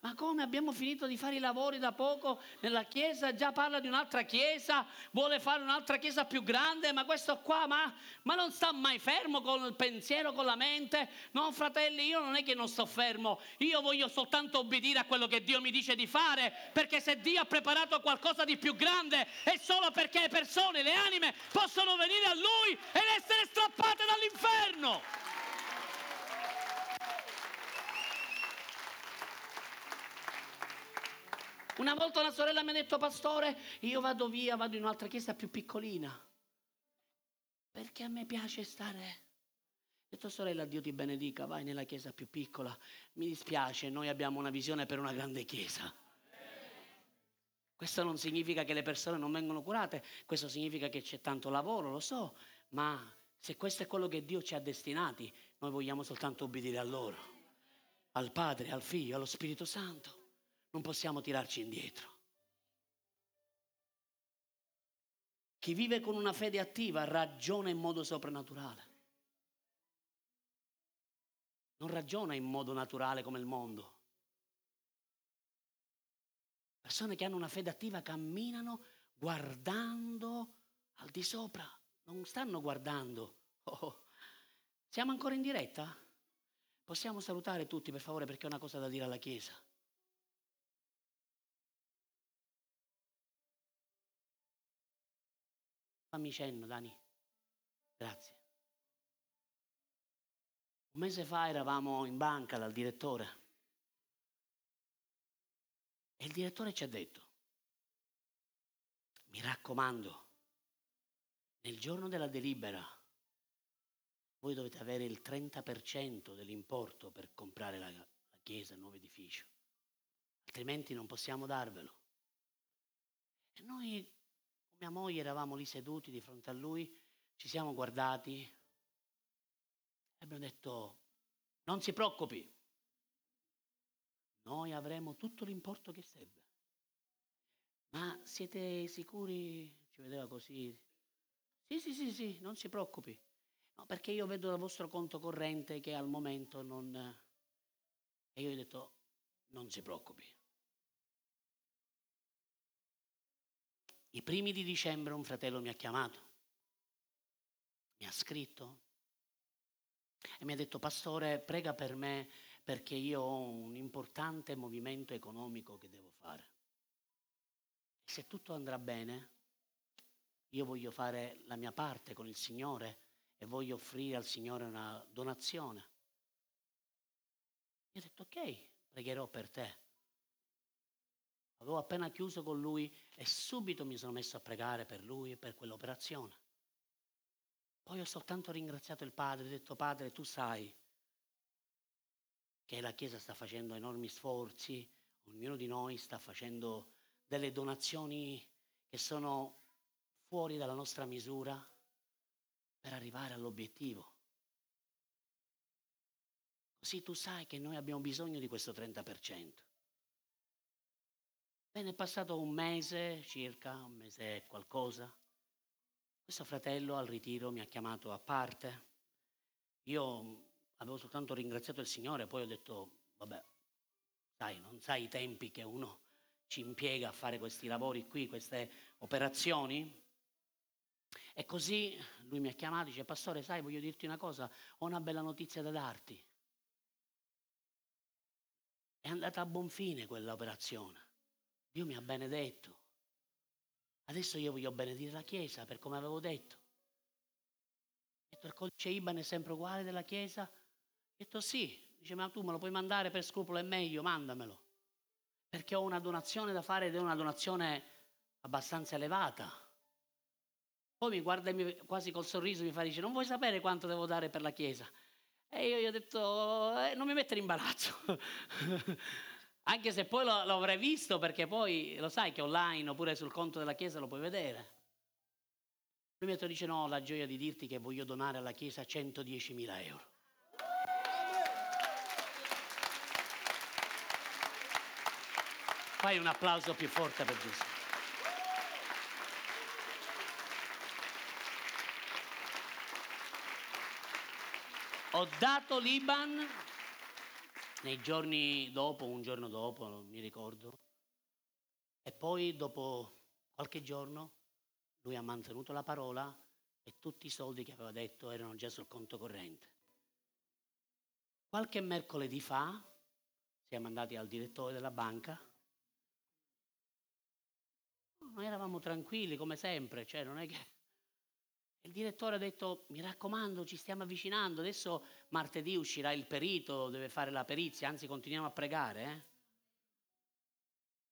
Ma come abbiamo finito di fare i lavori da poco nella chiesa, già parla di un'altra chiesa, vuole fare un'altra chiesa più grande, ma questo qua, ma, ma, non sta mai fermo con il pensiero, con la mente. No, fratelli, io non è che non sto fermo, io voglio soltanto obbedire a quello che Dio mi dice di fare, perché se Dio ha preparato qualcosa di più grande è solo perché le persone, le anime possono venire a Lui ed essere strappate dall'inferno. Una volta una sorella mi ha detto, pastore, io vado via, vado in un'altra chiesa più piccolina. Perché a me piace stare. Ho detto, sorella, Dio ti benedica, vai nella chiesa più piccola. Mi dispiace, noi abbiamo una visione per una grande chiesa. Questo non significa che le persone non vengono curate, questo significa che c'è tanto lavoro, lo so, ma se questo è quello che Dio ci ha destinati, noi vogliamo soltanto obbedire a loro, al Padre, al Figlio, allo Spirito Santo non possiamo tirarci indietro. Chi vive con una fede attiva ragiona in modo soprannaturale. Non ragiona in modo naturale come il mondo. Persone che hanno una fede attiva camminano guardando al di sopra, non stanno guardando. Oh, siamo ancora in diretta? Possiamo salutare tutti per favore perché ho una cosa da dire alla Chiesa. Fammi cenno, Dani. Grazie. Un mese fa eravamo in banca dal direttore e il direttore ci ha detto, mi raccomando, nel giorno della delibera voi dovete avere il 30% dell'importo per comprare la, la chiesa, il nuovo edificio, altrimenti non possiamo darvelo. E noi mia moglie eravamo lì seduti di fronte a lui, ci siamo guardati e abbiamo detto, non si preoccupi, noi avremo tutto l'importo che serve. Ma siete sicuri? Ci vedeva così. Sì, sì, sì, sì, non si preoccupi. No, perché io vedo dal vostro conto corrente che al momento non... E io ho detto, non si preoccupi. I primi di dicembre un fratello mi ha chiamato, mi ha scritto e mi ha detto, pastore, prega per me perché io ho un importante movimento economico che devo fare. E se tutto andrà bene, io voglio fare la mia parte con il Signore e voglio offrire al Signore una donazione. Mi ha detto, ok, pregherò per te. Avevo appena chiuso con lui e subito mi sono messo a pregare per lui e per quell'operazione. Poi ho soltanto ringraziato il Padre, ho detto Padre, tu sai che la Chiesa sta facendo enormi sforzi, ognuno di noi sta facendo delle donazioni che sono fuori dalla nostra misura per arrivare all'obiettivo. Così tu sai che noi abbiamo bisogno di questo 30%. Bene, è passato un mese circa, un mese e qualcosa. Questo fratello al ritiro mi ha chiamato a parte. Io avevo soltanto ringraziato il Signore, poi ho detto, vabbè, sai, non sai i tempi che uno ci impiega a fare questi lavori qui, queste operazioni? E così lui mi ha chiamato e dice, pastore, sai, voglio dirti una cosa, ho una bella notizia da darti. È andata a buon fine quell'operazione. Dio mi ha benedetto. Adesso io voglio benedire la Chiesa per come avevo detto. Ho detto, il codice IBAN è sempre uguale della Chiesa? Ho detto sì. Dice, ma tu me lo puoi mandare per scrupolo, è meglio, mandamelo. Perché ho una donazione da fare ed è una donazione abbastanza elevata. Poi mi guarda quasi col sorriso mi fa, dice, non vuoi sapere quanto devo dare per la Chiesa? E io gli ho detto, eh, non mi mettere in imbarazzo. Anche se poi lo, lo, avrei visto perché poi lo sai che online oppure sul conto della Chiesa lo puoi vedere. Lui mi dice no, la gioia di dirti che voglio donare alla Chiesa 110.000 euro. Fai un applauso più forte per Gesù. Ho dato l'Iban nei giorni dopo, un giorno dopo, non mi ricordo, e poi dopo qualche giorno lui ha mantenuto la parola e tutti i soldi che aveva detto erano già sul conto corrente. Qualche mercoledì fa siamo andati al direttore della banca. Noi eravamo tranquilli come sempre, cioè non è che il direttore ha detto, mi raccomando, ci stiamo avvicinando, adesso martedì uscirà il perito, deve fare la perizia, anzi continuiamo a pregare. Eh?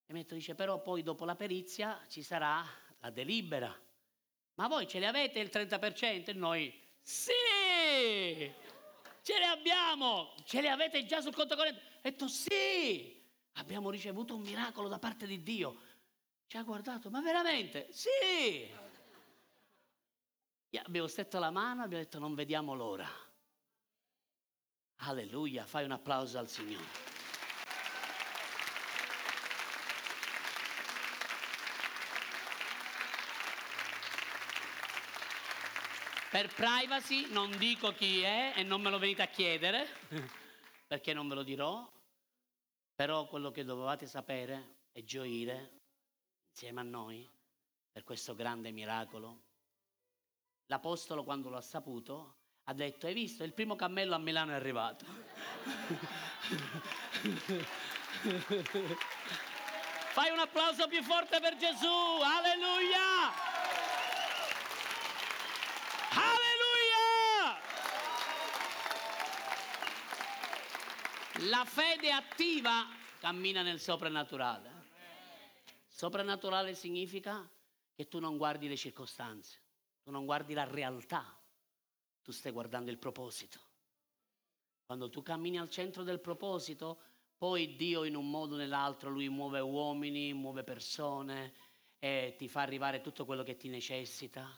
E Metto dice, però poi dopo la perizia ci sarà la delibera. Ma voi ce le avete il 30%? E noi, sì! Ce le abbiamo! Ce le avete già sul conto corrente? Ho detto, sì! Abbiamo ricevuto un miracolo da parte di Dio. Ci ha guardato, ma veramente? Sì! Abbiamo stretto la mano e abbiamo detto non vediamo l'ora. Alleluia, fai un applauso al Signore. Per privacy non dico chi è e non me lo venite a chiedere, perché non ve lo dirò, però quello che dovevate sapere è gioire insieme a noi per questo grande miracolo L'Apostolo, quando lo ha saputo, ha detto, hai visto, il primo cammello a Milano è arrivato. Fai un applauso più forte per Gesù, alleluia! Alleluia! La fede attiva cammina nel soprannaturale. Soprannaturale significa che tu non guardi le circostanze tu non guardi la realtà, tu stai guardando il proposito. Quando tu cammini al centro del proposito, poi Dio in un modo o nell'altro, Lui muove uomini, muove persone e ti fa arrivare tutto quello che ti necessita.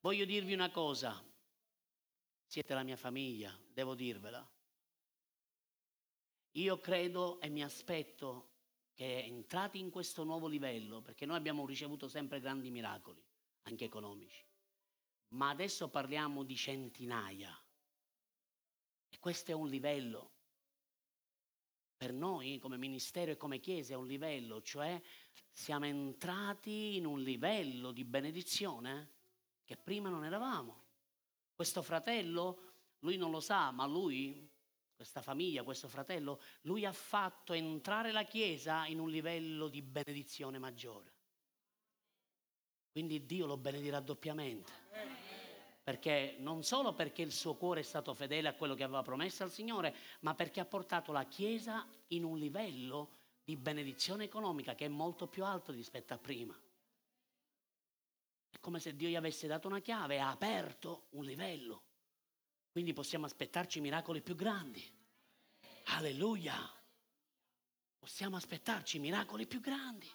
Voglio dirvi una cosa, siete la mia famiglia, devo dirvela. Io credo e mi aspetto che entrati in questo nuovo livello, perché noi abbiamo ricevuto sempre grandi miracoli, anche economici, ma adesso parliamo di centinaia. E questo è un livello. Per noi come ministero e come Chiesa è un livello, cioè siamo entrati in un livello di benedizione che prima non eravamo. Questo fratello lui non lo sa, ma lui, questa famiglia, questo fratello, lui ha fatto entrare la Chiesa in un livello di benedizione maggiore. Quindi Dio lo benedirà doppiamente. Perché non solo perché il suo cuore è stato fedele a quello che aveva promesso al Signore, ma perché ha portato la Chiesa in un livello di benedizione economica che è molto più alto rispetto a prima. È come se Dio gli avesse dato una chiave ha aperto un livello. Quindi possiamo aspettarci miracoli più grandi. Alleluia. Possiamo aspettarci miracoli più grandi.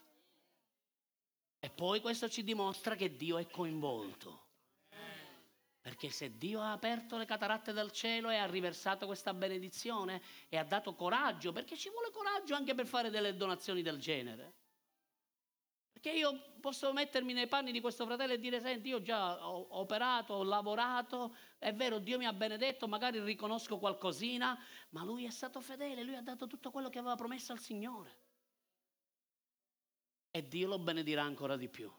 E poi questo ci dimostra che Dio è coinvolto. Perché se Dio ha aperto le cataratte del cielo e ha riversato questa benedizione e ha dato coraggio, perché ci vuole coraggio anche per fare delle donazioni del genere. Perché io posso mettermi nei panni di questo fratello e dire, senti, io già ho operato, ho lavorato, è vero, Dio mi ha benedetto, magari riconosco qualcosina, ma lui è stato fedele, lui ha dato tutto quello che aveva promesso al Signore. E Dio lo benedirà ancora di più.